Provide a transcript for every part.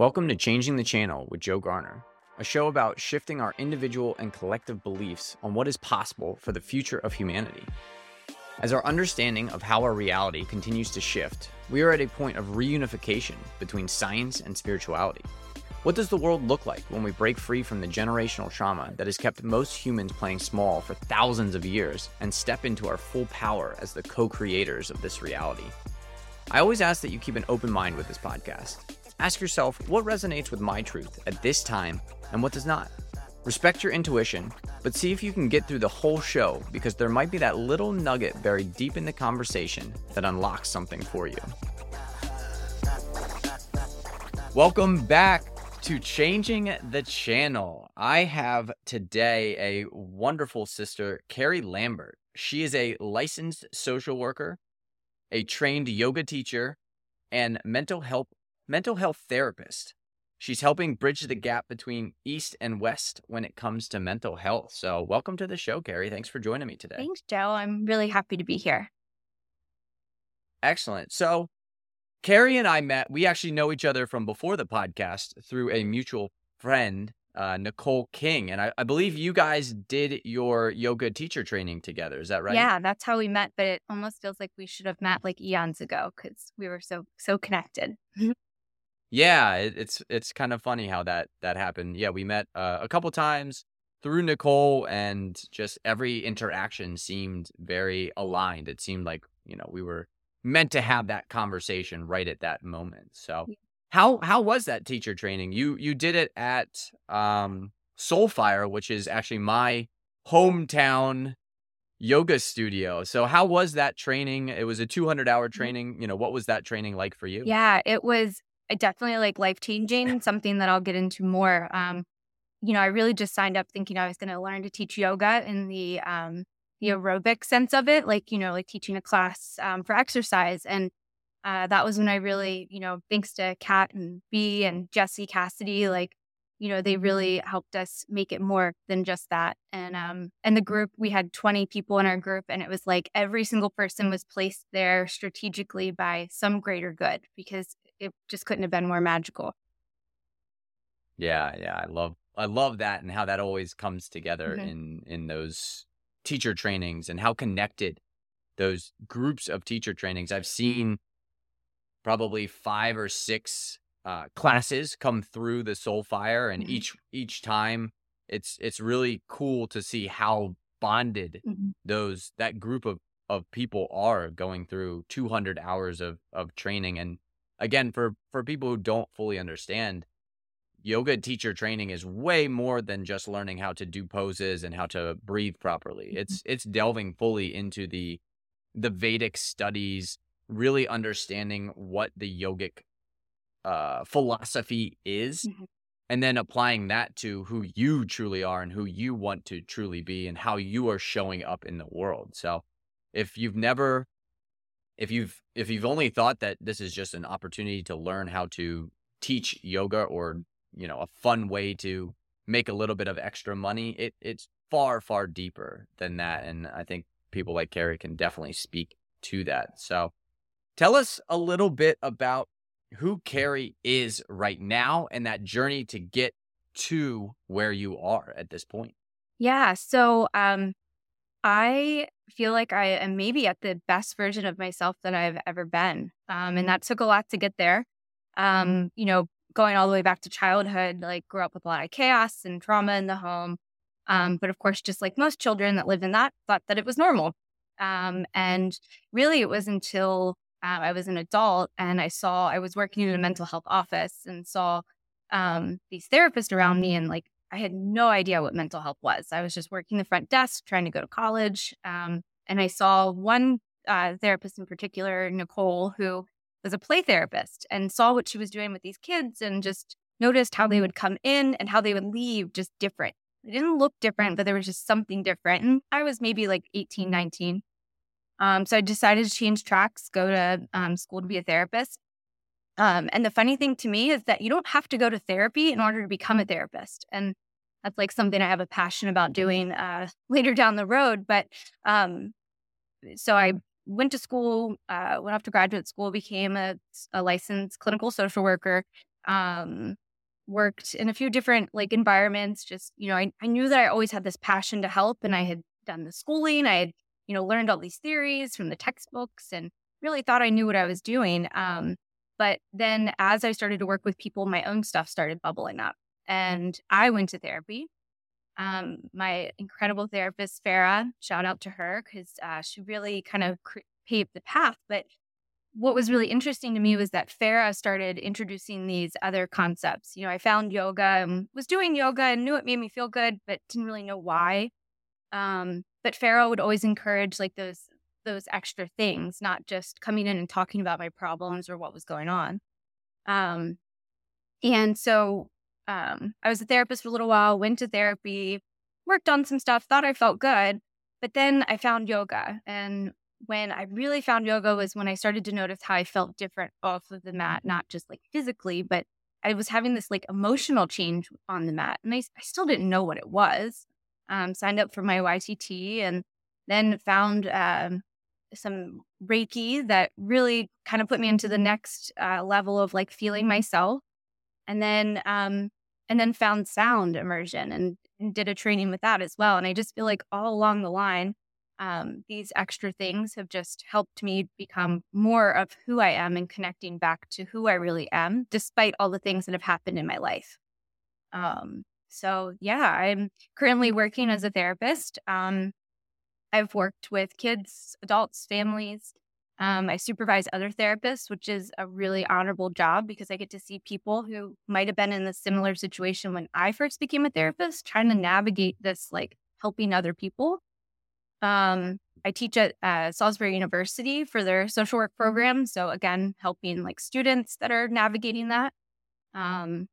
Welcome to Changing the Channel with Joe Garner, a show about shifting our individual and collective beliefs on what is possible for the future of humanity. As our understanding of how our reality continues to shift, we are at a point of reunification between science and spirituality. What does the world look like when we break free from the generational trauma that has kept most humans playing small for thousands of years and step into our full power as the co creators of this reality? I always ask that you keep an open mind with this podcast. Ask yourself what resonates with my truth at this time and what does not. Respect your intuition, but see if you can get through the whole show because there might be that little nugget buried deep in the conversation that unlocks something for you. Welcome back to Changing the Channel. I have today a wonderful sister, Kerri Lambert. She is a licensed social worker, a trained yoga teacher, and mental health mental health therapist. She's helping bridge the gap between East and West when it comes to mental health. So, welcome to the show, Kerri. Thanks for joining me today. Thanks, Joe. I'm really happy to be here. Excellent. So, Kerri and I met, we actually know each other from before the podcast through a mutual friend, uh, Nicole King. And I, I, believe you guys did your yoga teacher training together. Is that right? Yeah, that's how we met. But it almost feels like we should have met like eons ago because we were so, so connected. yeah, it, it's it's kind of funny how that that happened. Yeah, we met uh, a couple times through Nicole, and just every interaction seemed very aligned. It seemed like you know we were meant to have that conversation right at that moment. So how how was that teacher training? You you did it at um Soulfire, which is actually my hometown yoga studio. So how was that training? It was a 200 hour mm-hmm. training. You know, what was that training like for you? Yeah, it was definitely like life changing, something that I'll get into more. Um you know, I really just signed up thinking I was going to learn to teach yoga in the um the aerobic sense of it, like, you know, like teaching a class um, for exercise. And uh, that was when I really, you know, thanks to Kat and B and Jesse Cassidy, like, you know, they really helped us make it more than just that. And um and the group, we had 20 people in our group and it was like every single person was placed there strategically by some greater good because it just couldn't have been more magical. Yeah, yeah, I love I love that and how that always comes together mm-hmm. in in those teacher trainings and how connected those groups of teacher trainings. I've seen probably five or six uh, classes come through the Soulfire, and mm-hmm. each each time it's it's really cool to see how bonded mm-hmm. those that group of of people are going through 200 hours of of training and again for for people who don't fully understand yoga teacher training is way more than just learning how to do poses and how to breathe properly. Mm-hmm. It's it's delving fully into the the Vedic studies, really understanding what the yogic uh, philosophy is, mm-hmm. and then applying that to who you truly are and who you want to truly be and how you are showing up in the world. So, if you've never if you've if you've only thought that this is just an opportunity to learn how to teach yoga or you know a fun way to make a little bit of extra money. It it's far far deeper than that, and I think people like Kerri can definitely speak to that. So, tell us a little bit about who Kerri is right now and that journey to get to where you are at this point. Yeah. So, um, I feel like I am maybe at the best version of myself that I've ever been. Um, and that took a lot to get there. Um, you know, going all the way back to childhood, like grew up with a lot of chaos and trauma in the home. Um, but of course, just like most children that live in that, thought that it was normal. Um, and really, it was until uh, I was an adult and I saw I was working in a mental health office and saw um, these therapists around me, and like I had no idea what mental health was. I was just working the front desk, trying to go to college, um, and I saw one uh, therapist in particular, Nicole, who was a play therapist and saw what she was doing with these kids and just noticed how they would come in and how they would leave just different. They didn't look different, but there was just something different. And I was maybe like 18, 19. Um, so I decided to change tracks, go to um, school to be a therapist. Um, and the funny thing to me is that you don't have to go to therapy in order to become a therapist. And that's like something I have a passion about doing uh, later down the road. But um, so I went to school, uh, went off to graduate school, became a, a licensed clinical social worker, Um, worked in a few different like environments. Just, you know, I, I knew that I always had this passion to help and I had done the schooling. I had, you know, learned all these theories from the textbooks and really thought I knew what I was doing. Um, but then as I started to work with people, my own stuff started bubbling up. And I went to therapy. Um, my incredible therapist, Farah, shout out to her because uh, she really kind of cre- paved the path. But what was really interesting to me was that Farah started introducing these other concepts. You know, I found yoga and was doing yoga and knew it made me feel good, but didn't really know why. Um, but Farah would always encourage like those those extra things, not just coming in and talking about my problems or what was going on. Um, and so um, I was a therapist for a little while, went to therapy, worked on some stuff, thought I felt good, but then I found yoga and when I really found yoga was when I started to notice how I felt different off of the mat, not just like physically, but I was having this like emotional change on the mat. And I, I still didn't know what it was. Um, signed up for my YTT and then found um, some Reiki that really kind of put me into the next uh, level of like feeling myself. And then, um, and then found sound immersion and, and did a training with that as well. And I just feel like all along the line, um, these extra things have just helped me become more of who I am and connecting back to who I really am, despite all the things that have happened in my life. Um, so, yeah, I'm currently working as a therapist. Um, I've worked with kids, adults, families. Um, I supervise other therapists, which is a really honorable job because I get to see people who might have been in a similar situation when I first became a therapist, trying to navigate this, like helping other people. Um, I teach at uh, Salisbury University for their social work mm-hmm. program. So again, helping like students that are navigating that. Um,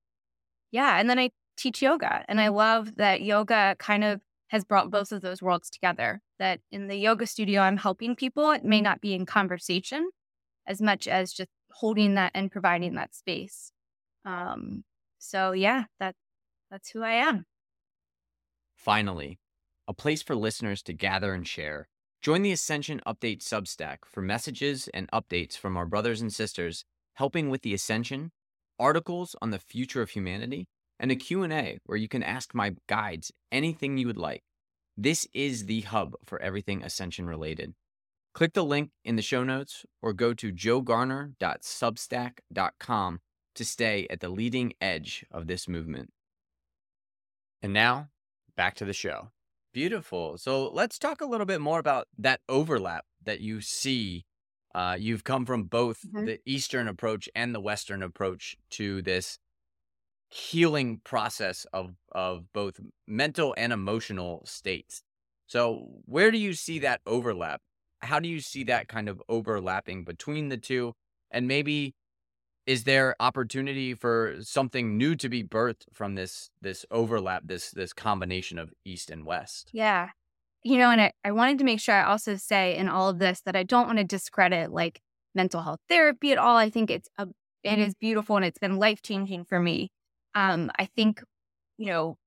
yeah, and then I teach yoga, and I love that yoga kind of has brought both of those worlds together. That in the yoga studio, I'm helping people. It may not be in conversation as much as just holding that and providing that space. Um, so yeah, that that's who I am. Finally, a place for listeners to gather and share. Join the Ascension Update Substack for messages and updates from our brothers and sisters helping with the ascension, articles on the future of humanity, and a Q&A where you can ask my guides anything you would like. This is the hub for everything ascension related. Click the link in the show notes or go to joegarner.substack.com to stay at the leading edge of this movement. And now, back to the show. Beautiful. So let's talk a little bit more about that overlap that you see. Uh, you've come from both mm-hmm. the Eastern approach and the Western approach to this healing process of of both mental and emotional states. So where do you see that overlap? How do you see that kind of overlapping between the two? And maybe is there opportunity for something new to be birthed from this this overlap this this combination of east and west yeah you know and I, I wanted to make sure i also say in all of this that i don't want to discredit like mental health therapy at all i think it's a it mm-hmm. is beautiful and it's been life changing for me um i think you know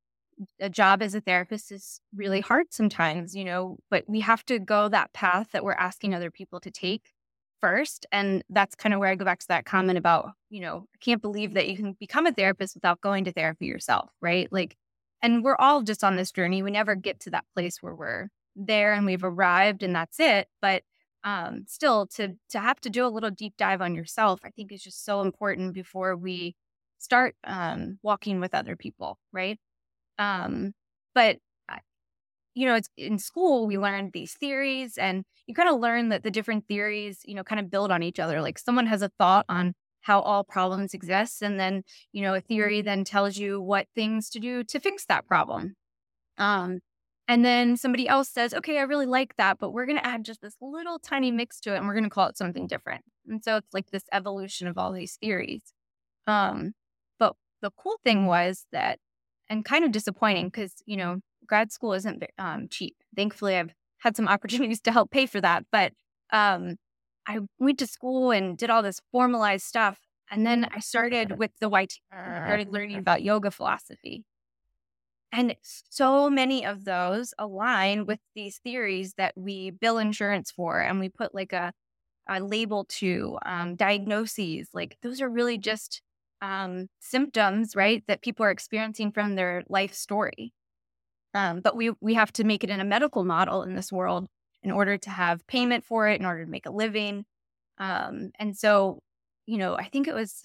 a job as a therapist is really hard sometimes you know but we have to go that path that we're asking other people to take first. And that's kind of where I go back to that comment about, you know, I can't believe that you can become a therapist without going to therapy yourself, right? Like, and we're all just on this journey. We never get to that place where we're there and we've arrived and that's it. But um, still, to to have to do a little deep dive on yourself, I think is just so important before we start um, walking with other people, right? Um, but you know, it's in school we learned these theories and you kind of learn that the different theories, you know, kind of build on each other. Like someone has a thought on how all problems exist and then, you know, a theory then tells you what things to do to fix that problem. Um and then somebody else says, "Okay, I really like that, but we're going to add just this little tiny mix to it and we're going to call it something different." And so it's like this evolution of all these theories. Um the cool thing was that and kind of disappointing because, you know, grad school isn't um, cheap. Thankfully, I've had some opportunities to help pay for that. But um, I went to school and did all this formalized stuff. And then I started with the white, started learning about yoga philosophy. And so many of those align with these theories that we bill insurance for and we put like a, a label to um, diagnoses. Like those are really just um, symptoms, right, that people are experiencing from their life story. Um, but we we have to make it in a medical model in this world in order to have payment for it, in order to make a living. Um, and so, you know, I think it was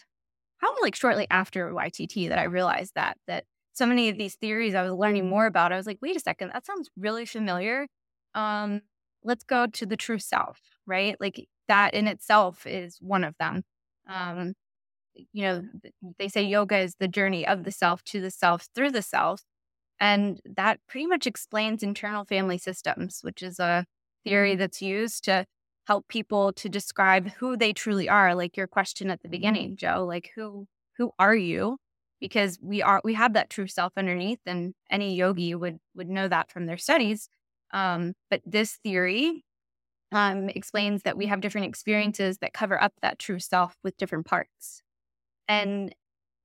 probably like shortly after YTT that I realized that that so many of these theories I was learning more about. I was like, wait a second, that sounds really familiar. Um, let's go to the true self, right? Like that in itself is one of them. Um, you know, they say yoga is the journey of the self to the self through the self. And that pretty much explains internal family systems, which is a theory mm-hmm. that's used to help people to describe who they truly are. Like your question at the beginning, Joe, like who who are you? Because we are we have that true self underneath, and any yogi would would know that from their studies. Um, but this theory um, explains that we have different experiences that cover up that true self with different parts. And,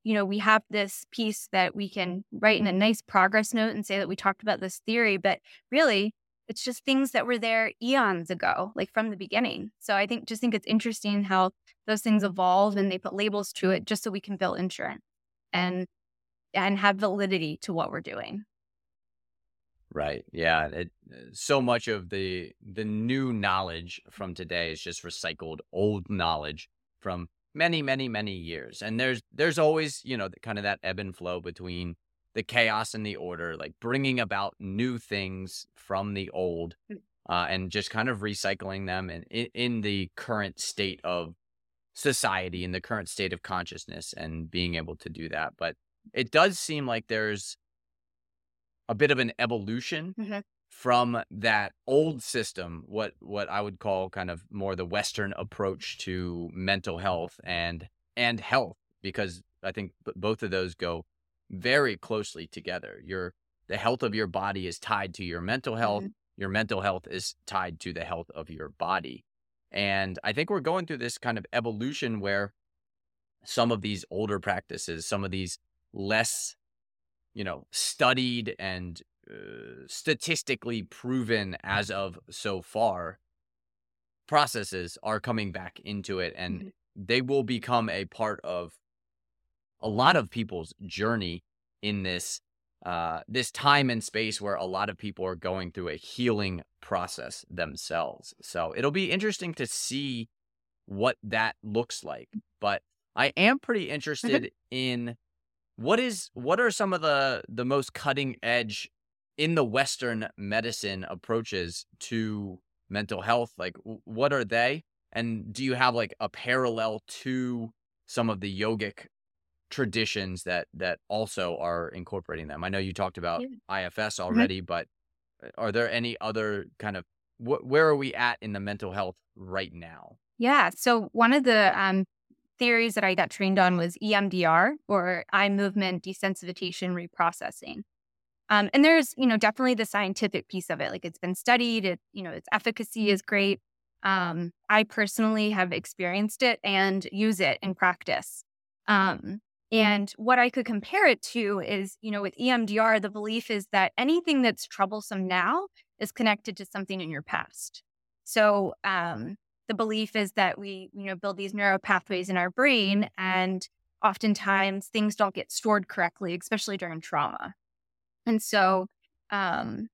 you know, we have this piece that we can write in a nice progress note and say that we talked about this theory, but really it's just things that were there eons ago, like from the beginning. So I think just think it's interesting how those things evolve and they put labels to it just so we can build insurance and and have validity to what we're doing. Right. Yeah. It, uh, so much of the the new knowledge from today is just recycled old knowledge from many, many, many years. And there's there's always you know kind of that ebb and flow between the chaos and the order, like bringing about new things from the old, mm. uh, and just kind of recycling them and in, in the current state of society, in the current state of consciousness, and being able to do that. But it does seem like there's a bit of an evolution mm-hmm. From that old system, what what I would call kind of more the Western approach to mental health and and health, because I think both of those go very closely together. Your the health of your body is tied to your mental health. Mm-hmm. Your mental health is tied to the health of your body. And I think we're going through this kind of evolution where some of these older practices, some of these less you know, studied and uh, statistically proven as of so far processes are coming back into it and mm-hmm. they will become a part of a lot of people's journey in this uh, this time and space where a lot of people are going through a healing process themselves. So it'll be interesting to see what that looks like. But I am pretty interested in what is what are some of the the most cutting edge in the Western medicine approaches to mental health? Like, what are they? And do you have like a parallel to some of the yogic traditions that that also are incorporating them? I know you talked about yeah. IFS mm-hmm. already, mm-hmm. but uh, are there any other kind of wh- where are we at in the mental health right now? Yeah. So one of the um, theories that I got trained on was EMDR or eye movement desensitization reprocessing. Um, and there's, you know, definitely the scientific piece of it. Like it's been studied, it, you know, its efficacy is great. Um, I personally have experienced it and use it in practice. Um, and what I could compare it to is, you know, with EMDR, the belief is that anything that's troublesome now is connected to something in your past. So, um, the belief is that we, you know, build these neural pathways in our brain and oftentimes things don't get stored correctly, especially during trauma. And so, um,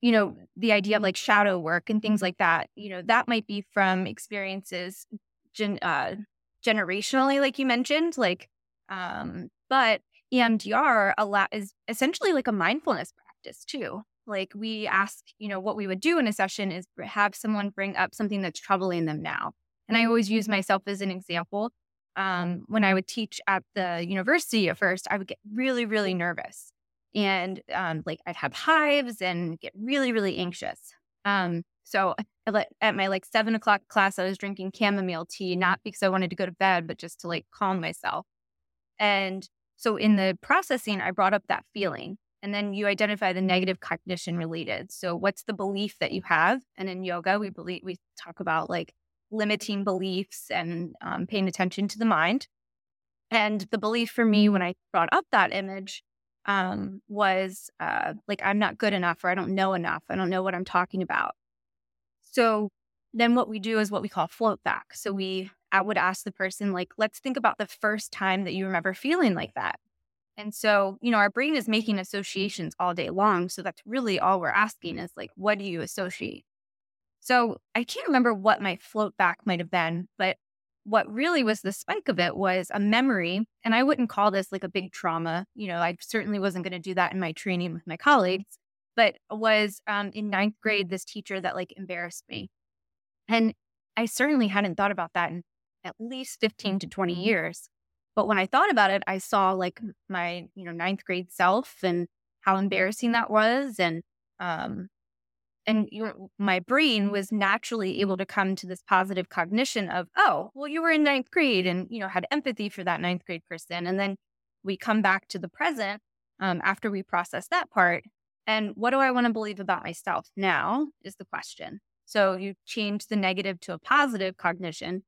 you know, the idea of like shadow work and things like that, you know, that might be from experiences gen- uh, generationally, like you mentioned, like, um, but EMDR a lot is essentially like a mindfulness practice too. Like we ask, you know, what we would do in a session is have someone bring up something that's troubling them now. And I always use myself as an example. Um, when I would teach at the university at first, I would get really, really nervous. And um, like I'd have hives and get really, really anxious. Um, so at my like seven o'clock class, I was drinking chamomile tea, not because I wanted to go to bed, but just to like calm myself. And so in the processing, I brought up that feeling. And then you identify the negative cognition related. So what's the belief that you have? And in yoga, we believe we talk about like limiting beliefs and um, paying attention to the mind. And the belief for me when I brought up that image um, was uh, like, I'm not good enough or I don't know enough. I don't know what I'm talking about. So then what we do is what we call float back. So we I would ask the person, like, let's think about the first time that you remember feeling like that. And so, you know, our brain is making associations all day long. So that's really all we're asking is like, what do you associate? So I can't remember what my float back might have been, but what really was the spike of it was a memory. And I wouldn't call this like a big trauma. You know, I certainly wasn't going to do that in my training with my colleagues, but was um, in ninth grade, this teacher that like embarrassed me. And I certainly hadn't thought about that in at least 15 to 20 years. But when I thought about it, I saw like my, you know, ninth grade self and how embarrassing that was. And, um, and my brain was naturally able to come to this positive cognition of, oh, well, you were in ninth grade and, you know, had empathy for that ninth grade person. And then we come back to the present um, after we process that part. And what do I want to believe about myself now is the question. So you change the negative to a positive cognition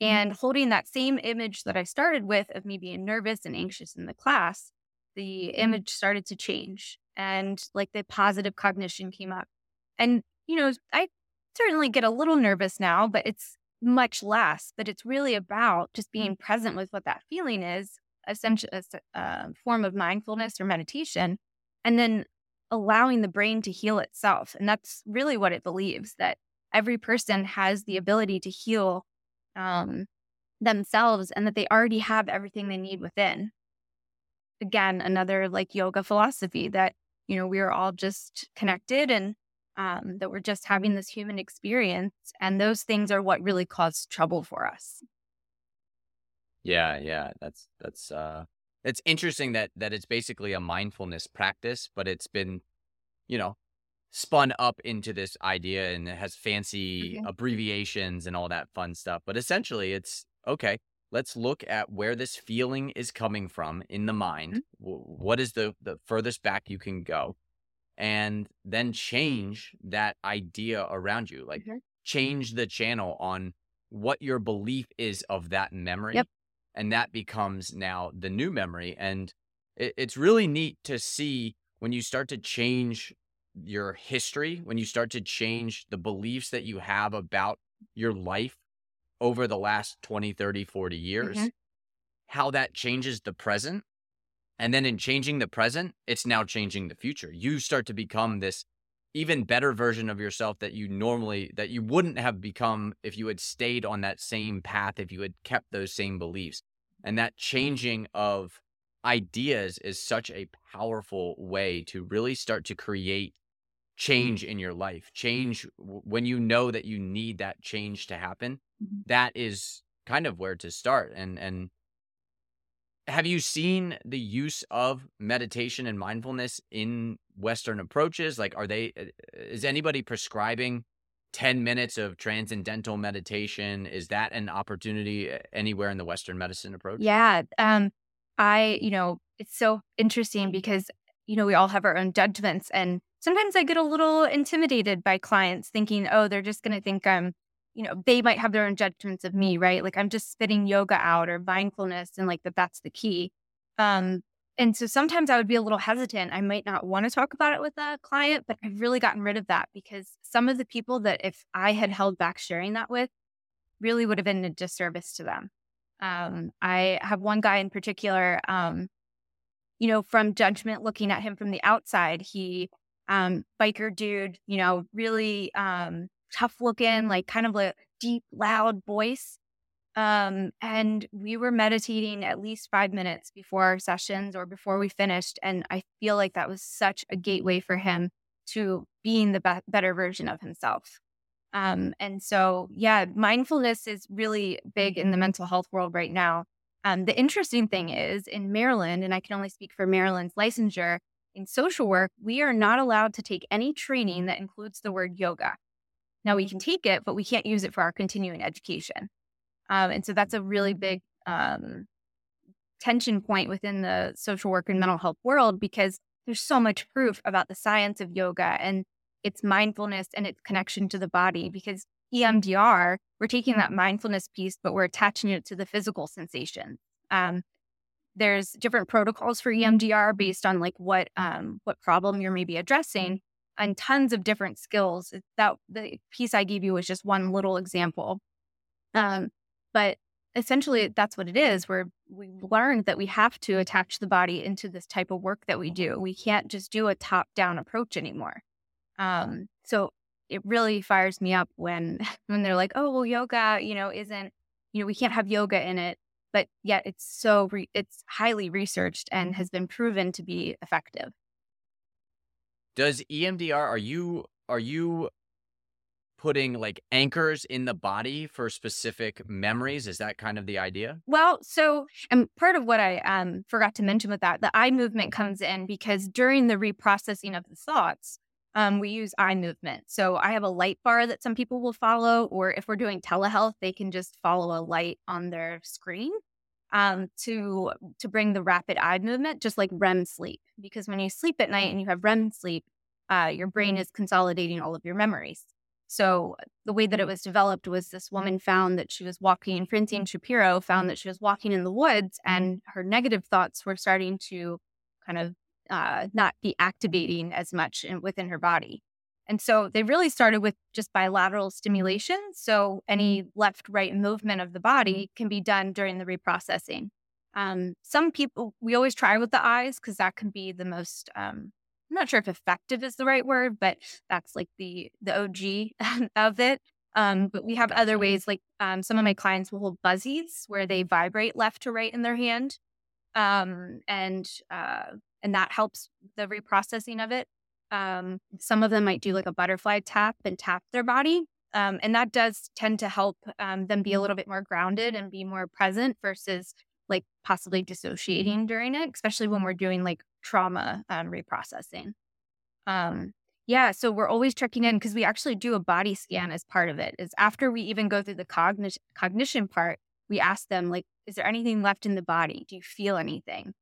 and mm-hmm. holding that same image that I started with of me being nervous and anxious in the class, the image started to change and like the positive cognition came up. And, you know, I certainly get a little nervous now, but it's much less. But it's really about just being mm-hmm. present with what that feeling is, essentially a, a form of mindfulness or meditation, and then allowing the brain to heal itself. And that's really what it believes that every person has the ability to heal um, themselves and that they already have everything they need within. Again, another like yoga philosophy that, you know, we are all just connected and um, that we're just having this human experience. And those things are what really cause trouble for us. Yeah, yeah. That's, that's, uh, it's interesting that, that it's basically a mindfulness practice, but it's been, you know, spun up into this idea and it has fancy okay. abbreviations and all that fun stuff. But essentially, it's okay, let's look at where this feeling is coming from in the mind. Mm-hmm. What is the, the furthest back you can go? And then change that idea around you. Like, mm-hmm. change the channel on what your belief is of that memory. Yep. And that becomes now the new memory. And it, it's really neat to see when you start to change your history, when you start to change the beliefs that you have about your life over the last 20, 30, 40 years, mm-hmm. how that changes the present. And then in changing the present, it's now changing the future. You start to become this even better version of yourself that you normally that you wouldn't have become if you had stayed on that same path if you had kept those same beliefs. And that changing of ideas is such a powerful way to really start to create change in your life, change when you know that you need that change to happen. Mm-hmm. That is kind of where to start. And and have you seen the use of meditation and mindfulness in Western approaches? Like, are they? Uh, is anybody prescribing? 10 minutes of transcendental meditation is that an opportunity uh, anywhere in the western medicine approach yeah um i you know it's so interesting because you know we all have our own judgments and sometimes I get a little intimidated by clients thinking, oh, they're just going to think I'm, you know, they might have their own judgments of me, right? Like I'm just spitting yoga out or mindfulness and like that that's the key. Um, and so sometimes I would be a little hesitant. I might not want to talk about it with a client, but I've really gotten rid of that because some of the people that if I had held back sharing that with really would have been a disservice to them. Um, I have one guy in particular, um, you know, from judgment looking at him from the outside, he um, biker dude, you know, really um, tough looking, like kind of a deep, loud voice. Um, and we were meditating at least five minutes before our sessions or before we finished. And I feel like that was such a gateway for him to being the be- better version of himself. Um, and so, yeah, mindfulness is really big in the mental health world right now. Um, the interesting thing is in Maryland, and I can only speak for Maryland's licensure, in social work, we are not allowed to take any training that includes the word yoga. Now, we can take it, but we can't use it for our continuing education. Um, and so that's a really big um, tension point within the social work and mental health world because there's so much proof about the science of yoga and its mindfulness and its connection to the body. Because EMDR, we're taking that mindfulness piece, but we're attaching it to the physical sensation. Um, there's different protocols for EMDR based on like what um, what problem you're maybe addressing, and tons of different skills. That the piece I gave you was just one little example. Um, but essentially that's what it is. Where we learned that we have to attach the body into this type of work that we do. We can't just do a top down approach anymore. Um, so it really fires me up when when they're like, oh well, yoga, you know, isn't you know we can't have yoga in it, but yet it's so re- it's highly researched and has been proven to be effective. Does EMDR are you are you putting like anchors in the body for specific memories? Is that kind of the idea? Well, so and part of what I um, forgot to mention with that, the eye movement comes in because during the reprocessing of the thoughts, um, we use eye movement. So I have a light bar that some people will follow, or if we're doing telehealth, they can just follow a light on their screen um, to to bring the rapid eye movement, just like REM sleep. Because when you sleep at night and you have REM sleep, uh, your brain is consolidating all of your memories. So the way that it was developed was this woman found that she was walking, Francine Shapiro found that she was walking in the woods and her negative thoughts were starting to kind of uh, not be activating as much in, within her body. And so they really started with just bilateral stimulation. So any left right movement of the body can be done during the reprocessing. Um, some people, we always try with the eyes because that can be the most um, I'm not sure if effective is the right word, but that's like the the OG of it. Um, but we have other ways, like um, some of my clients will hold buzzies where they vibrate left to right in their hand, um, and uh, and that helps the reprocessing of it. Um, some of them might do like a butterfly tap and tap their body, um, and that does tend to help um, them be a little bit more grounded and be more present versus like possibly dissociating during it, especially when we're doing like trauma um, reprocessing. Um, yeah, so we're always checking in because we actually do a body scan as part of it. Is after we even go through the cognition cognition part, we ask them like, is there anything left in the body? Do you feel anything?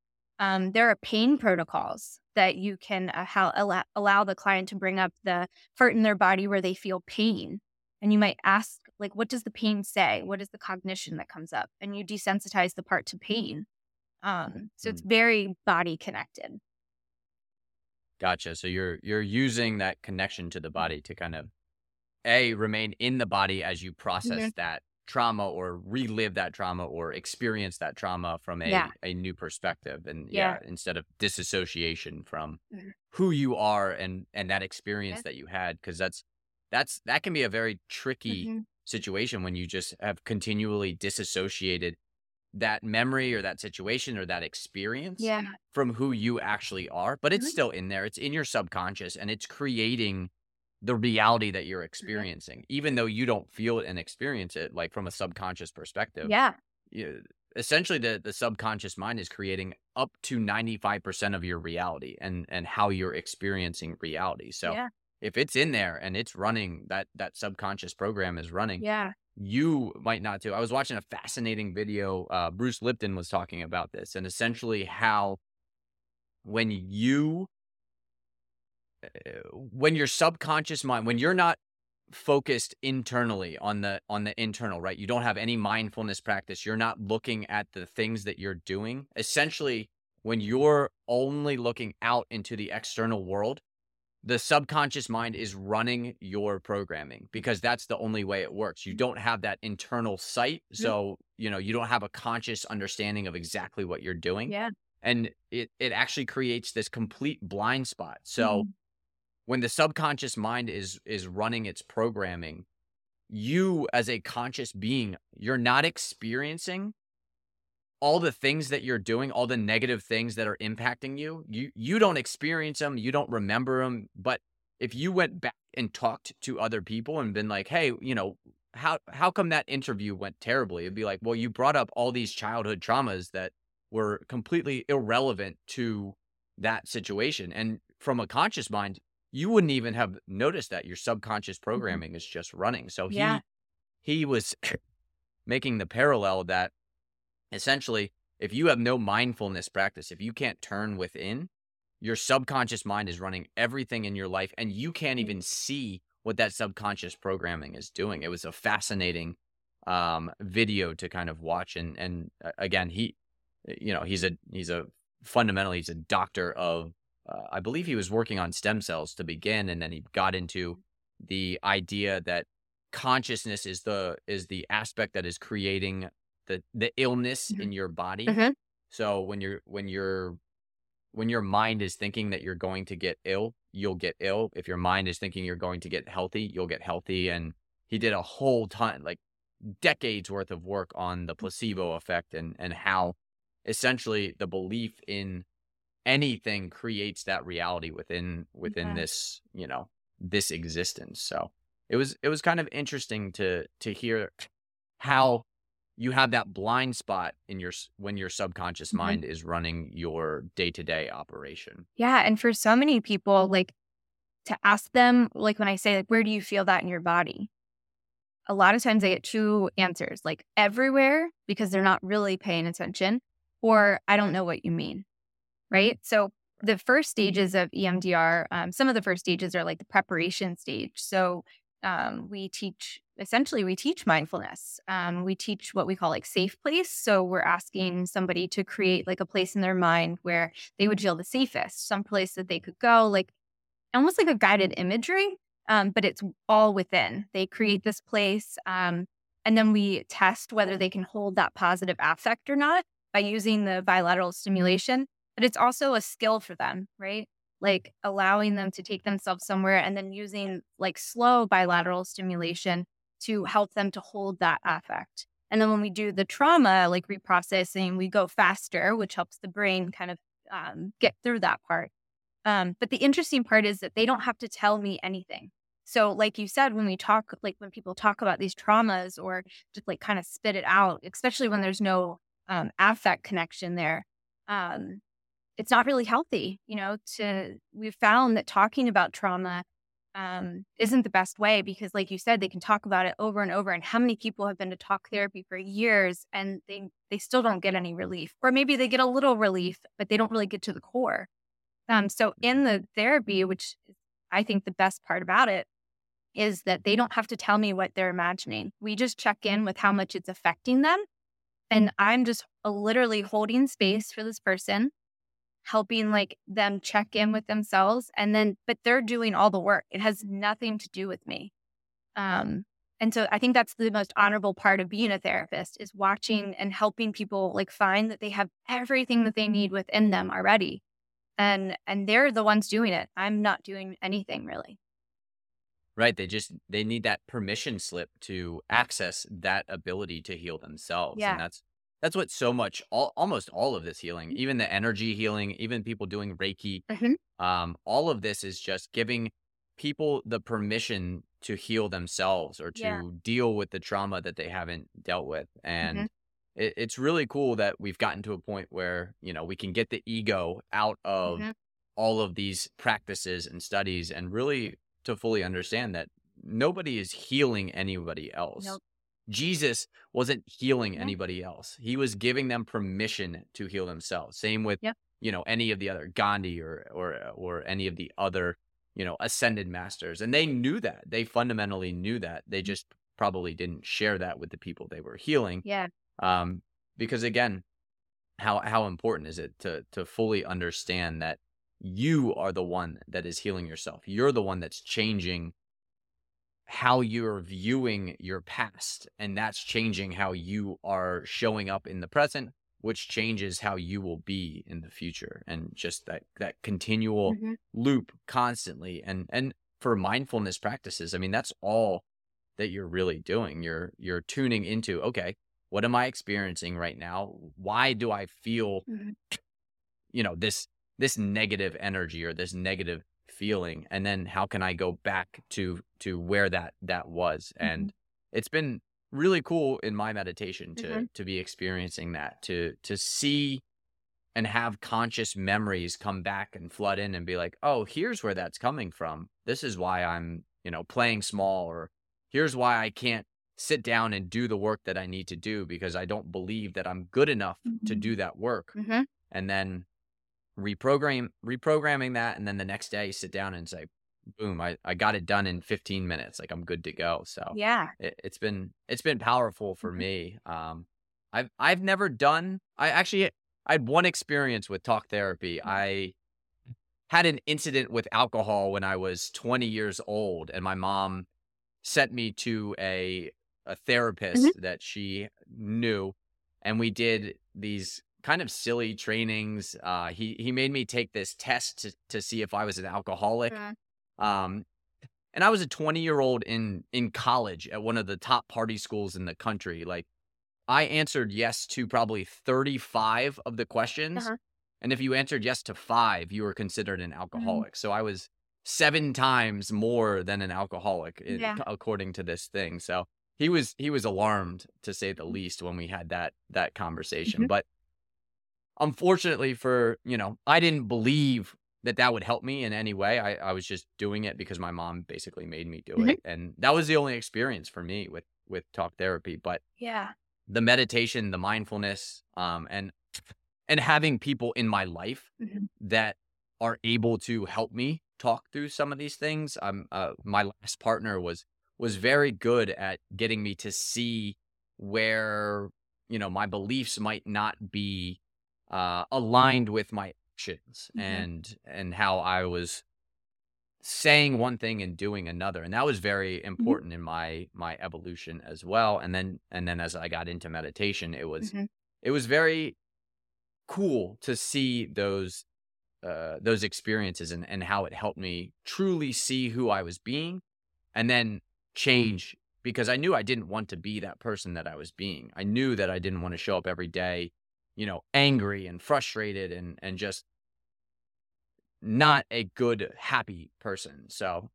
Um, there are pain protocols that you can uh, how, allow, allow the client to bring up the part in their body where they feel pain, and you might ask like, what does the pain say? What is the cognition that comes up? And you desensitize the part to pain. Um, so it's mm. very body connected. Gotcha. So you're you're using that connection to the body to kind of a remain in the body as you process mm-hmm. that trauma or relive that trauma or experience that trauma from a, yeah. a new perspective and yeah. yeah. instead of disassociation from mm-hmm. who you are and and that experience yeah. that you had because that's that's that can be a very tricky mm-hmm. situation when you just have continually disassociated that memory or that situation or that experience yeah. from who you actually are, but it's mm-hmm. still in there. It's in your subconscious and it's creating the reality that you're experiencing, yeah. even though you don't feel it and experience it, like from a subconscious perspective. Yeah. You, essentially, the, the subconscious mind is creating up to 95% of your reality and, and how you're experiencing reality. So yeah. if it's in there and it's running, that, that subconscious program is running. Yeah you might not too. I was watching a fascinating video. Uh, Bruce Lipton was talking about this and essentially how when you, when your subconscious mind, when you're not focused internally on the on the internal right you don't have any mindfulness practice you're not looking at the things that you're doing essentially when you're only looking out into the external world the subconscious mind is running your programming because that's the only way it works. You don't have that internal sight. So, you know, you don't have a conscious understanding of exactly what you're doing. Yeah. And it, it actually creates this complete blind spot. So mm-hmm. When the subconscious mind is is running its programming, you as a conscious being, you're not experiencing all the things that you're doing, all the negative things that are impacting you, you you don't experience them, you don't remember them, but if you went back and talked to other people and been like, "Hey, you know, how how come that interview went terribly?" It'd be like, "Well, you brought up all these childhood traumas that were completely irrelevant to that situation." And from a conscious mind, you wouldn't even have noticed that your subconscious mm-hmm. programming mm-hmm. is just running. So yeah. he he was making the parallel that essentially, if you have no mindfulness practice, if you can't turn within, your subconscious mind is running everything in your life and you can't mm. even see what that subconscious programming is doing. It was a fascinating um, video to kind of watch. And, and uh, again, he, you know, he's a, he's a fundamentally, he's a doctor of, uh, I believe he was working on stem cells to begin. And then he got into the idea that consciousness is the, is the aspect that is creating the the illness Mhm. in your body. Mhm. So when you're when you're when your mind is thinking that you're going to get ill, you'll get ill. If your mind is thinking you're going to get healthy, you'll get healthy. And he did a whole ton, like decades worth of work on the placebo effect and and how essentially the belief in anything creates that reality within within Yeah. this you know this existence so it was it was kind of interesting to to hear how you have that blind spot in your when your subconscious Mhm. mind is running your day-to-day operation Yeah. And for so many people, like to ask them, like when I say, like, where do you feel that in your body? A lot of times I get two answers, like everywhere, because they're not really paying attention, or I don't know what you mean. Right. So the first stages of EMDR, um, some of the first stages are like the preparation stage. So um, we teach essentially we teach mindfulness. Um, we teach what we call like safe place. So we're asking somebody to create like a place in their mind where they would feel the safest, some place that they could go, like almost like a guided imagery, um, but it's all within. They create this place, um, and then we test whether they can hold that positive affect or not by using the bilateral stimulation. But it's also a skill for them, right? Like allowing them to take themselves somewhere and then using like slow bilateral stimulation to help them to hold that affect. And then when we do the trauma, like reprocessing, we go faster, which helps the brain kind of um, get through that part. Um, but the interesting part is that they don't have to tell me anything. So, like you said, when we talk, like when people talk about these traumas or just like kind of spit it out, especially when there's no um, affect connection there, um, it's not really healthy. You know, to we've found that talking about trauma um, isn't the best way because, like you said, they can talk about it over and over. And how many people have been to talk therapy for years and they they still don't get any relief, or maybe they get a little relief, but they don't really get to the core. Um, so in the therapy, which I think the best part about it is that they don't have to tell me what they're imagining. We just check in with how much it's affecting them. And I'm just uh, literally holding space for this person, helping like them check in with themselves. And then, but they're doing all the work. It has nothing to do with me. Um, and so I think that's the most honorable part of being a therapist is watching and helping people like find that they have everything that they need within them already and and they're the ones doing it i'm not doing anything really right they just they need that permission slip to access that ability to heal themselves Yeah. and that's that's what so much all, almost all of this healing even the energy healing even people doing reiki Mhm. um all of this is just giving people the permission to heal themselves or to Yeah. deal with the trauma that they haven't dealt with and Mhm. it, it's really cool that we've gotten to a point where you know we can get the ego out of Mhm. all of these practices and studies and really to fully understand that nobody is healing anybody else. Nope. Jesus wasn't healing Yeah. anybody else. He was giving them permission to heal themselves. Same with Yep. you know any of the other Gandhi or or or any of the other you know ascended masters and they knew that. They fundamentally knew that. They just probably didn't share that with the people they were healing yeah um, because again, how how important is it to to fully understand that you are the one that is healing yourself. You're the one that's changing how you're viewing your past, and that's changing how you are showing up in the present, which changes how you will be in the future, and just that that continual Mhm. loop constantly. And and for mindfulness practices, I mean, that's all that you're really doing. You're you're tuning into okay what am i experiencing right now why do i feel Mhm. you know this this negative energy or this negative feeling and then how can i go back to to where that that was and it's been really cool in my meditation to Mhm. to be experiencing that to to see and have conscious memories come back and flood in and be like oh here's where that's coming from this is why i'm you know playing small or here's why i can't sit down and do the work that I need to do because I don't believe that I'm good enough to Mhm. do that work. Mhm. And then reprogram reprogramming that and then the next day sit down and say, boom, I, I got it done in 15 minutes. Like I'm good to go. So yeah it, it's been it's been powerful for Mhm. me. Um I've I've never done I actually I had one experience with talk therapy. Mm-hmm. I had an incident with alcohol when I was 20 years old and my mom sent me to a a therapist Mm-hmm. that she knew and we did these kind of silly trainings. Uh, he he made me take this test to to see if I was an alcoholic. Mm-hmm. Um, and I was a 20 year old in in college at one of the top party schools in the country. Like, I answered yes to probably 35 of the questions, uh-huh. and if you answered yes to five, you were considered an mm-hmm. alcoholic. Mm-hmm. So I was seven times more than an alcoholic, yeah. according to this thing. So he was he was alarmed to say the least when we had that that conversation. Mm-hmm. But unfortunately for, you know, I didn't believe that that would help me in any way. I, I was just doing it because my mom basically made me do mm-hmm. it. And that was the only experience for me with, with talk therapy. But yeah, the meditation, the mindfulness, um, and, and having people in my life mm-hmm. that are able to help me talk through some of these things. Um, uh, my last partner was, was very good at getting me to see where, you know, my beliefs might not be uh, aligned with my actions mm-hmm. and and how I was saying one thing and doing another and that was very mm-hmm. important mm-hmm. in my my evolution as well and then and then as i got into meditation it was mm-hmm. it was very cool to see those uh those experiences and and how it helped me truly see who i was being and then mm-hmm. change because i knew i didn't want to be that person that i was being i knew that i didn't want to show up every day you know, angry and frustrated and and just not a good happy person. So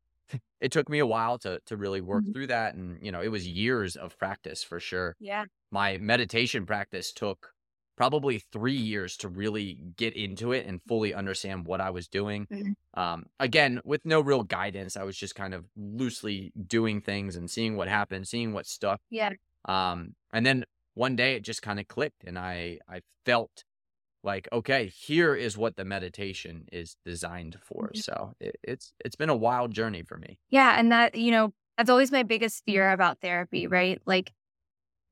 it took me a while to to really work mm-hmm. through that and you know, it was years of practice for sure. Yeah. My meditation practice took probably 3 years to really get into it and fully understand what I was doing. Mm-hmm. Um again, with no real guidance, I was just kind of loosely doing things and seeing what happened, seeing what stuck. Yeah. Um and then one day it just kind of clicked and I I felt like okay here is what the meditation is designed for mm-hmm. so it, it's it's been a wild journey for me. Yeah and that you know that's always my biggest fear about therapy right? Like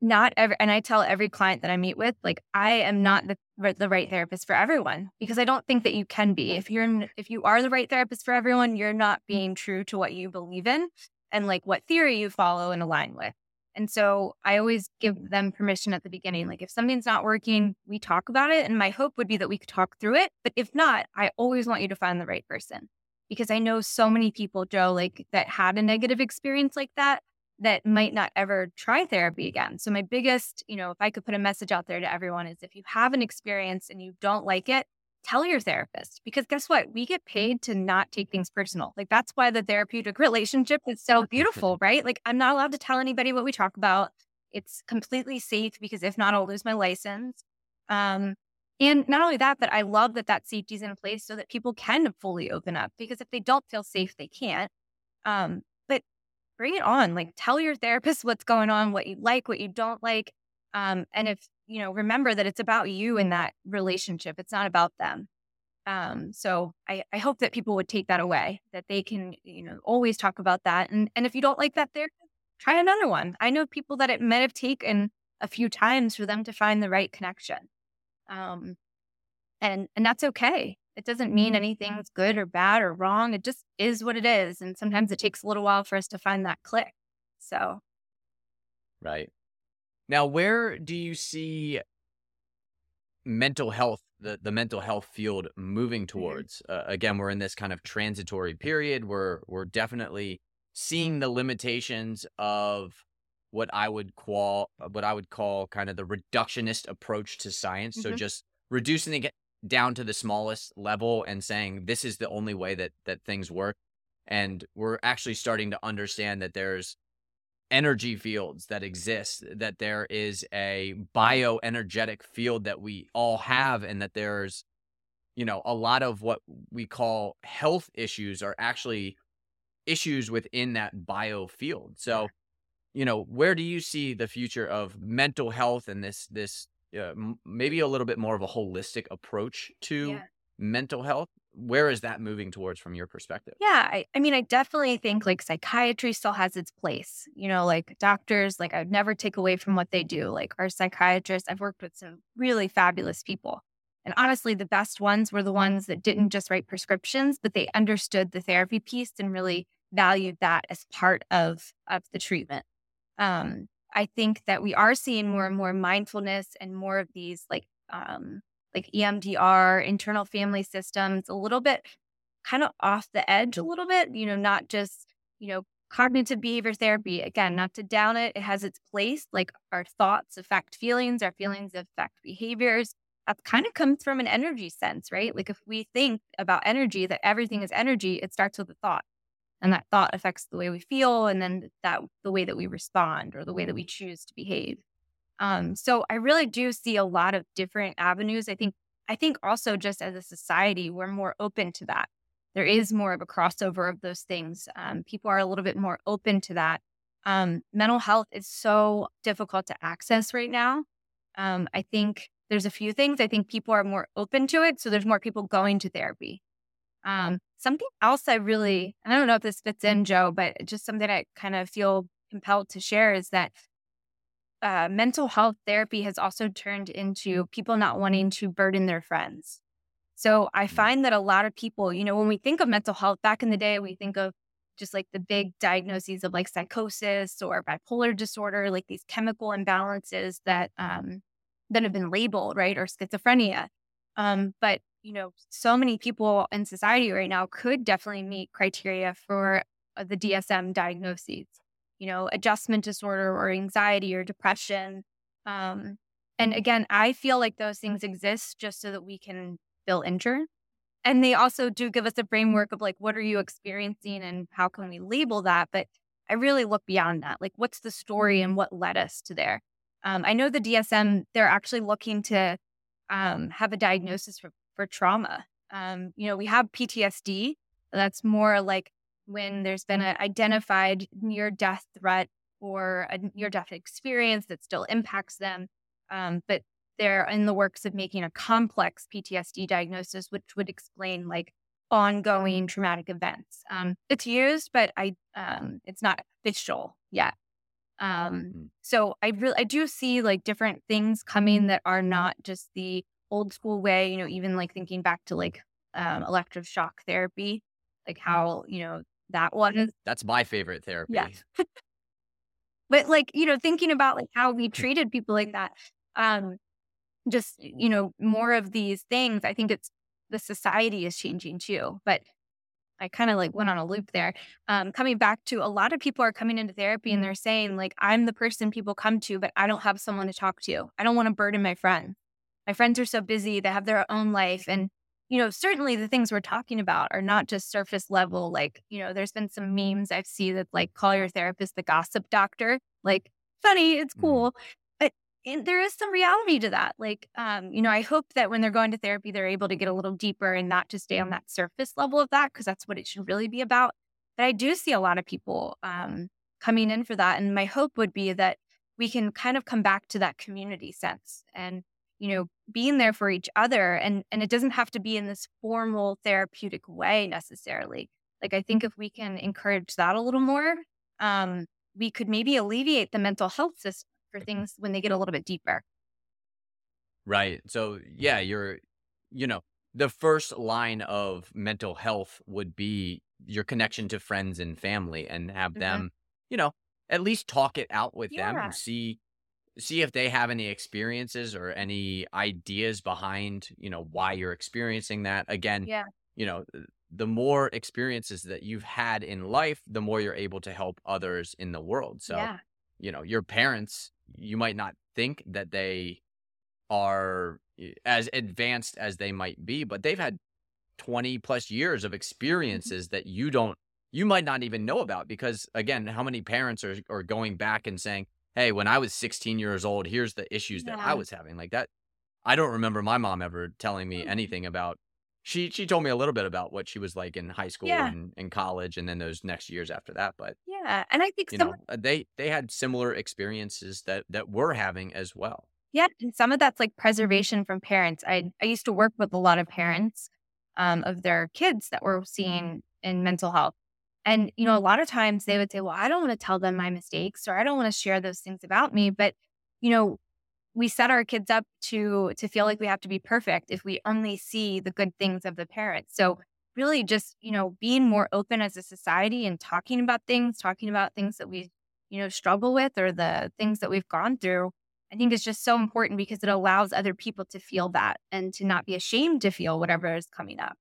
not every and i tell every client that i meet with like i am not the the right therapist for everyone because i don't think that you can be. If you're if you are the right therapist for everyone you're not being true to what you believe in and like what theory you follow and align with and so I always give mm-hmm. them permission at the beginning. Like if something's not working, we talk about it. And my hope would be that we could talk through it. But if not, I always want you to find the right person because I know so many people, Joe, like that had a negative experience like that, that might not ever try therapy again. So my biggest, you know, if I could put a message out there to everyone is if you have an experience and you don't like it, tell your therapist because guess what? We get paid to not take things personal. Like that's why the therapeutic relationship is so beautiful, right? Like I'm not allowed to tell anybody what we talk about. It's completely safe because if not, I'll lose my license. Um, and not only that, but I love that that safety is in place so that people can fully open up because if they don't feel safe, they can't. Um, but bring it on. Like tell your therapist what's going on, what you like, what you don't like. Um, and if you know, remember that it's about you in that relationship. It's not about them. Um, so I, I hope that people would take that away, that they can, you know, always talk about that. And and if you don't like that there, try another one. I know people that it might have taken a few times for them to find the right connection. Um, and and that's okay. It doesn't mean mm-hmm. anything's good or bad or wrong. It just is what it is. And sometimes it takes a little while for us to find that click. So Right. Now, where do you see mental health, the, the mental health field moving mm-hmm. towards? Uh, again, we're in this kind of transitory period. We're we're definitely seeing the limitations of what I would call uh, what I would call kind of the reductionist approach to science. Mm-hmm. So just reducing it down to the smallest level and saying this is the only way that that things work. And we're actually starting to understand that there's energy fields that exist, that there is a bioenergetic field that we all have, and that there's, you know, a lot of what we call health issues are actually issues within that bio field. So, you know, where do you see the future of mental health and this, this, uh, maybe a little bit more of a holistic approach to yeah. mental health? Where is that moving towards from your perspective? Yeah, I, I mean, I definitely think like psychiatry still has its place. You know, like doctors, like I would never take away from what they do. Like our psychiatrists, I've worked with some really fabulous people. And honestly, the best ones were the ones that didn't just write prescriptions, but they understood the therapy piece and really valued that as part of, of the treatment. Um, I think that we are seeing more and more mindfulness and more of these like um like EMDR, internal family systems, a little bit kind of off the edge a little bit, you know, not just, you know, cognitive behavior therapy. Again, not to down it, it has its place. Like our thoughts affect feelings, our feelings affect behaviors. That kind of comes from an energy sense, right? Like if we think about energy, that everything is energy, it starts with a thought. And that thought affects the way we feel and then that the way that we respond or the way that we choose to behave. Um, so I really do see a lot of different avenues. I think I think also just as a society, we're more open to that there is more of a crossover of those things. Um, people are a little bit more open to that. Um, mental health is so difficult to access right now. Um, I think there's a few things. I think people are more open to it. So there's more people going to therapy. Um, something else I really, I don't know if this fits in, Joe, but just something I kind of feel compelled to share is that uh, mental health therapy has also turned into people not wanting to burden their friends. So I mm. find that a lot of people, you know, when we think of mental health back in the day, we think of just like the big diagnoses of like psychosis or bipolar disorder, like these chemical imbalances that um, that have been labeled, right, or schizophrenia. Um, but you know, so many people in society right now could definitely meet criteria for uh, the DSM diagnoses. You know, adjustment disorder or anxiety or depression. Um, and again, I feel like those things exist just so that we can feel injured. And they also do give us a framework of like, what are you experiencing and how can we label that? But I really look beyond that. Like, what's the story and what led us to there? Um, I know the DSM, they're actually looking to um, have a diagnosis for, for trauma. Um, you know, we have PTSD. That's more like when there's been an identified near death threat or a near death experience that still impacts them. Um, but they're in the works of making a complex PTSD diagnosis, which would explain like ongoing traumatic events. Um, it's used, but I um, it's not official yet. Um, mm-hmm. so I really I do see like different things coming that are not just the old school way. You know, even like thinking back to like um, electric shock therapy, like how you know that one. That's my favorite therapy. Yeah. but like you know, thinking about like how we treated people like that. Um, just, you know, more of these things. I think it's the society is changing too. But I kind of like went on a loop there. Um, coming back to a lot of people are coming into therapy and they're saying, like, I'm the person people come to, but I don't have someone to talk to. I don't want to burden my friends. My friends are so busy, they have their own life. And, you know, certainly the things we're talking about are not just surface level. Like, you know, there's been some memes I've seen that like call your therapist the gossip doctor. Like, funny, it's mm-hmm. cool and there is some reality to that. Like, um, you know, I hope that when they're going to therapy, they're able to get a little deeper and not just stay on that surface level of that, because that's what it should really be about. But I do see a lot of people um, coming in for that. And my hope would be that we can kind of come back to that community sense and, you know, being there for each other. And, and it doesn't have to be in this formal therapeutic way necessarily. Like, I think if we can encourage that a little more, um, we could maybe alleviate the mental health system for things when they get a little bit deeper. Right. So, yeah, you're, you know, the first line of mental health would be your connection to friends and family and have mm-hmm. them, you know, at least talk it out with yeah. them and see see if they have any experiences or any ideas behind, you know, why you're experiencing that. Again, yeah. you know, the more experiences that you've had in life, the more you're able to help others in the world. So, yeah. you know, your parents you might not think that they are eh, as advanced as they might be, but they've had 20 plus years of mm-hmm. experiences that you don't, you might not even know about because, again, how many parents are, are going back and saying, Hey, when I was 16 years old, here's the issues yeah. that I was having. Like that, I don't remember my mom ever telling me mm. anything about she she told me a little bit about what she was like in high school yeah. and in college and then those next years after that but yeah and i think you some know, uh, they they had similar experiences that that we're having as well yeah and some of that's like preservation from parents i i used to work with a lot of parents um, of their kids that were seeing in mental health and you know a lot of times they would say well i don't want to tell them my mistakes or i don't want to share those things about me but you know we set our kids up to to feel like we have to be perfect if we only see the good things of the parents so really just you know being more open as a society and talking about things talking about things that we you know, struggle with or the things that we've gone through, I think is just so important because it allows other people to feel that and to not be ashamed to feel whatever is coming up.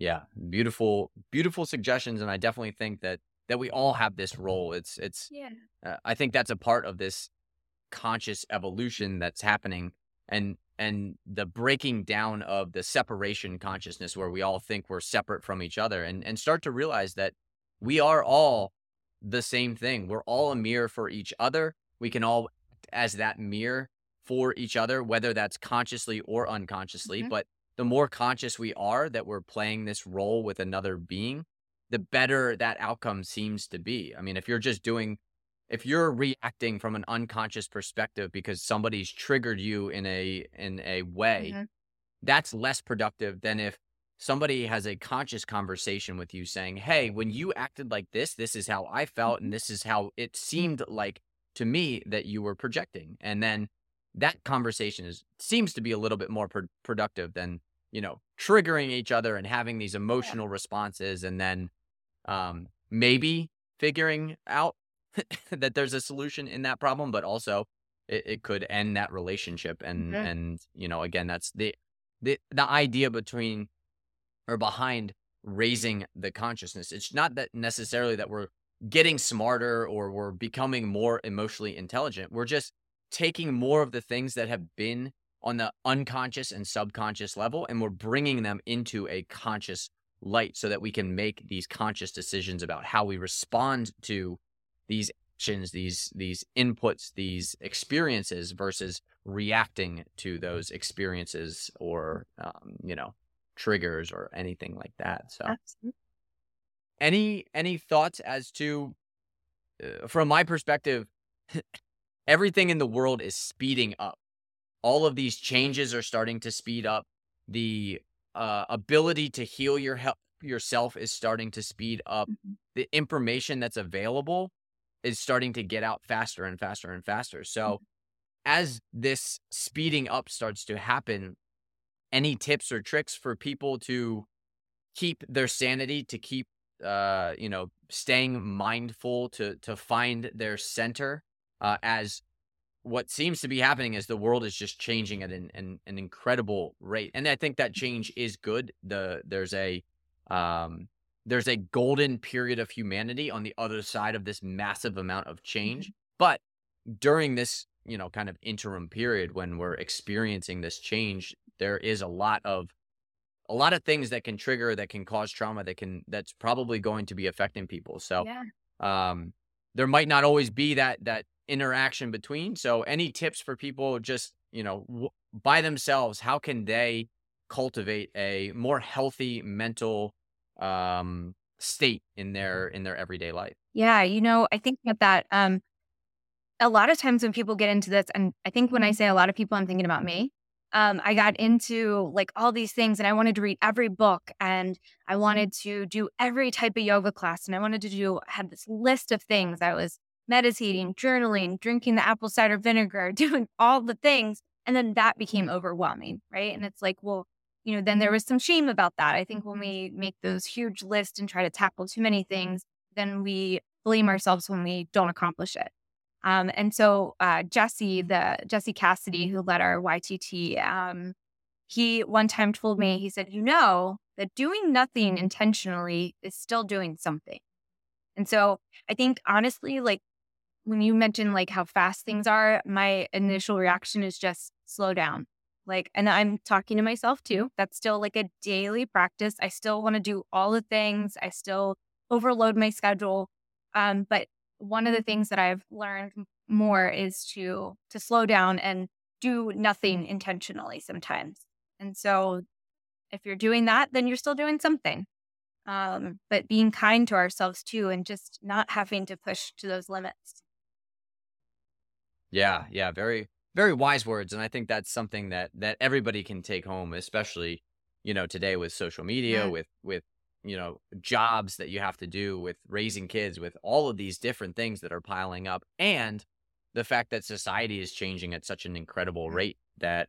Yeah, beautiful, beautiful suggestions, and I definitely think that that we all have this role. It's it's. Yeah. Uh, I think that's a part of this conscious evolution that's happening, and and the breaking down of the separation consciousness, where we all think we're separate from each other, and and start to realize that we are all the same thing. We're all a mirror for each other. We can all as that mirror for each other, whether that's consciously or unconsciously. Mm-hmm. But the more conscious we are that we're playing this role with another being, the better that outcome seems to be. I mean, if you're just doing, if you're reacting from an unconscious perspective because somebody's triggered you in a in a way, mm-hmm. that's less productive than if somebody has a conscious conversation with you saying, "Hey, when you acted like this, this is how I felt, and mm-hmm. this is how it seemed like to me that you were projecting," and then that conversation is seems to be a little bit more pro- productive than you know, triggering each other and having these emotional yeah. responses and then um, maybe figuring out that there's a solution in that problem, but also it, it could end that relationship. And, mm-hmm. and, you know, again, that's the, the, the idea between or behind raising the consciousness. It's not that necessarily that we're getting smarter or we're becoming more emotionally intelligent. We're just taking more of the things that have been on the unconscious and subconscious level, and we're bringing them into a conscious light so that we can make these conscious decisions about how we respond to these actions, these these inputs, these experiences versus reacting to those experiences or um, you know triggers or anything like that. So, Absolutely. any any thoughts as to, uh, from my perspective, everything in the world is speeding up all of these changes are starting to speed up. The uh, ability to heal your help yourself is starting to speed up. Mm-hmm. The information that's available is starting to get out faster and faster and faster. So, mm-hmm. as this speeding up starts to happen, any tips or tricks for people to keep their sanity, to keep uh, you know, staying mindful, to to find their center uh, as what seems to be happening is the world is just changing at an, an, an incredible rate and i think that change is good the there's a um there's a golden period of humanity on the other side of this massive amount of change mm-hmm. but during this you know kind of interim period when we're experiencing this change there is a lot of a lot of things that can trigger that can cause trauma that can that's probably going to be affecting people so yeah. um there might not always be that that interaction between. So, any tips for people just, you know, w- by themselves, how can they cultivate a more healthy mental um, state in their in their everyday life? Yeah, you know, I think about that um a lot of times when people get into this and I think when I say a lot of people I'm thinking about me. Um, I got into like all these things and I wanted to read every book and I wanted to do every type of yoga class and I wanted to do had this list of things I was meditating, journaling, drinking the apple cider vinegar, doing all the things. And then that became overwhelming, right? And it's like, well, you know, then there was some shame about that. I think when we make those huge lists and try to tackle too many things, then we blame ourselves when we don't accomplish it. Um, and so uh, Jesse, the Jesse Cassidy, who led our YTT, um, he one time told me, he said, you know, that doing nothing intentionally is still doing something. And so I think honestly, like when you mentioned like how fast things are, my initial reaction is just slow down. Like, and I'm talking to myself too. That's still like a daily practice. I still want to do all the things. I still overload my schedule. Um, but one of the things that I've learned more is to to slow down and do nothing intentionally sometimes. And so if you're doing that, then you're still doing something. Um, but being kind to ourselves too and just not having to push to those limits. Yeah, yeah, very very wise words and I think that's something that that everybody can take home especially you know today with social media mm. with with you know jobs that you have to do with raising kids with all of these different things that are piling up and the fact that society is changing at such an incredible mm. rate that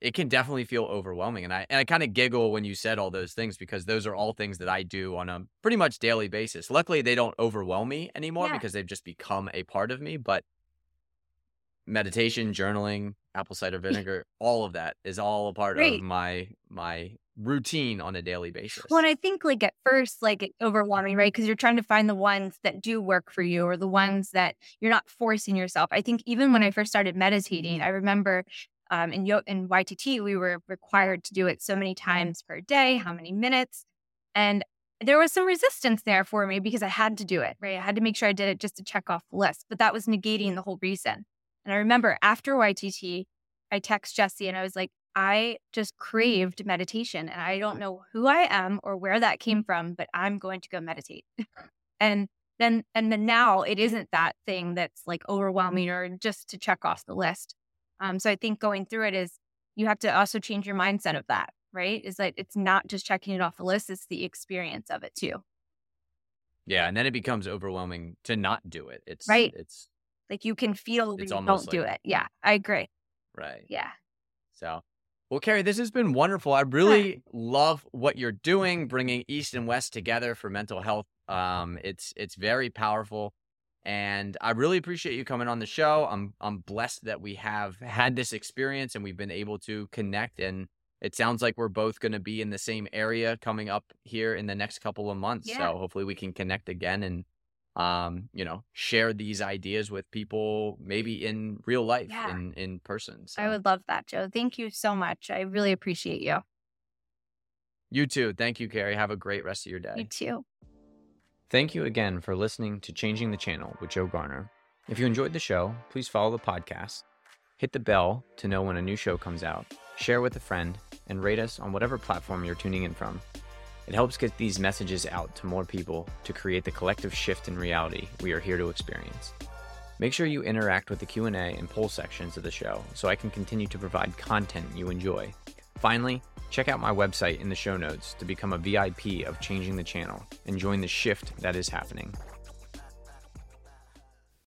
it can definitely feel overwhelming. And I and I kind of giggle when you said all those things because those are all things that I do on a pretty much daily basis. Luckily, they don't overwhelm me anymore yeah. because they've just become a part of me. But meditation, journaling, apple cider vinegar, all of that is all a part Great. of my my routine on a daily basis. Well, and I think like at first, like it's overwhelming, right? Because you're trying to find the ones that do work for you or the ones that you're not forcing yourself. I think even when I first started meditating, I remember um, in, Yo- in YTT, we were required to do it so many times per day, how many minutes. And there was some resistance there for me because I had to do it, right? I had to make sure I did it just to check off the list, but that was negating the whole reason. And I remember after YTT, I text Jesse and I was like, I just craved meditation and I don't know who I am or where that came from, but I'm going to go meditate. and then, and then now it isn't that thing that's like overwhelming or just to check off the list. Um, so I think going through it is you have to also change your mindset of that, right? Is that it's not just checking it off the list, it's the experience of it too. Yeah. And then it becomes overwhelming to not do it. It's right. It's like you can feel when you don't like, do it. Yeah. I agree. Right. Yeah. So well, Kerri, this has been wonderful. I really love what you're doing, bringing East and West together for mental health. Um, it's it's very powerful. And I really appreciate you coming on the show. I'm I'm blessed that we have had this experience and we've been able to connect. And it sounds like we're both going to be in the same area coming up here in the next couple of months. Yeah. So hopefully we can connect again and um, you know, share these ideas with people maybe in real life, yeah. in in person. So. I would love that, Joe. Thank you so much. I really appreciate you. You too. Thank you, Kerri. Have a great rest of your day. You too. Thank you again for listening to Changing the Channel with Joe Garner. If you enjoyed the show, please follow the podcast, hit the bell to know when a new show comes out, share with a friend, and rate us on whatever platform you're tuning in from. It helps get these messages out to more people to create the collective shift in reality we are here to experience. Make sure you interact with the Q&A and poll sections of the show so I can continue to provide content you enjoy. Finally, Check out my website in the show notes to become a VIP of Changing the Channel and join the shift that is happening.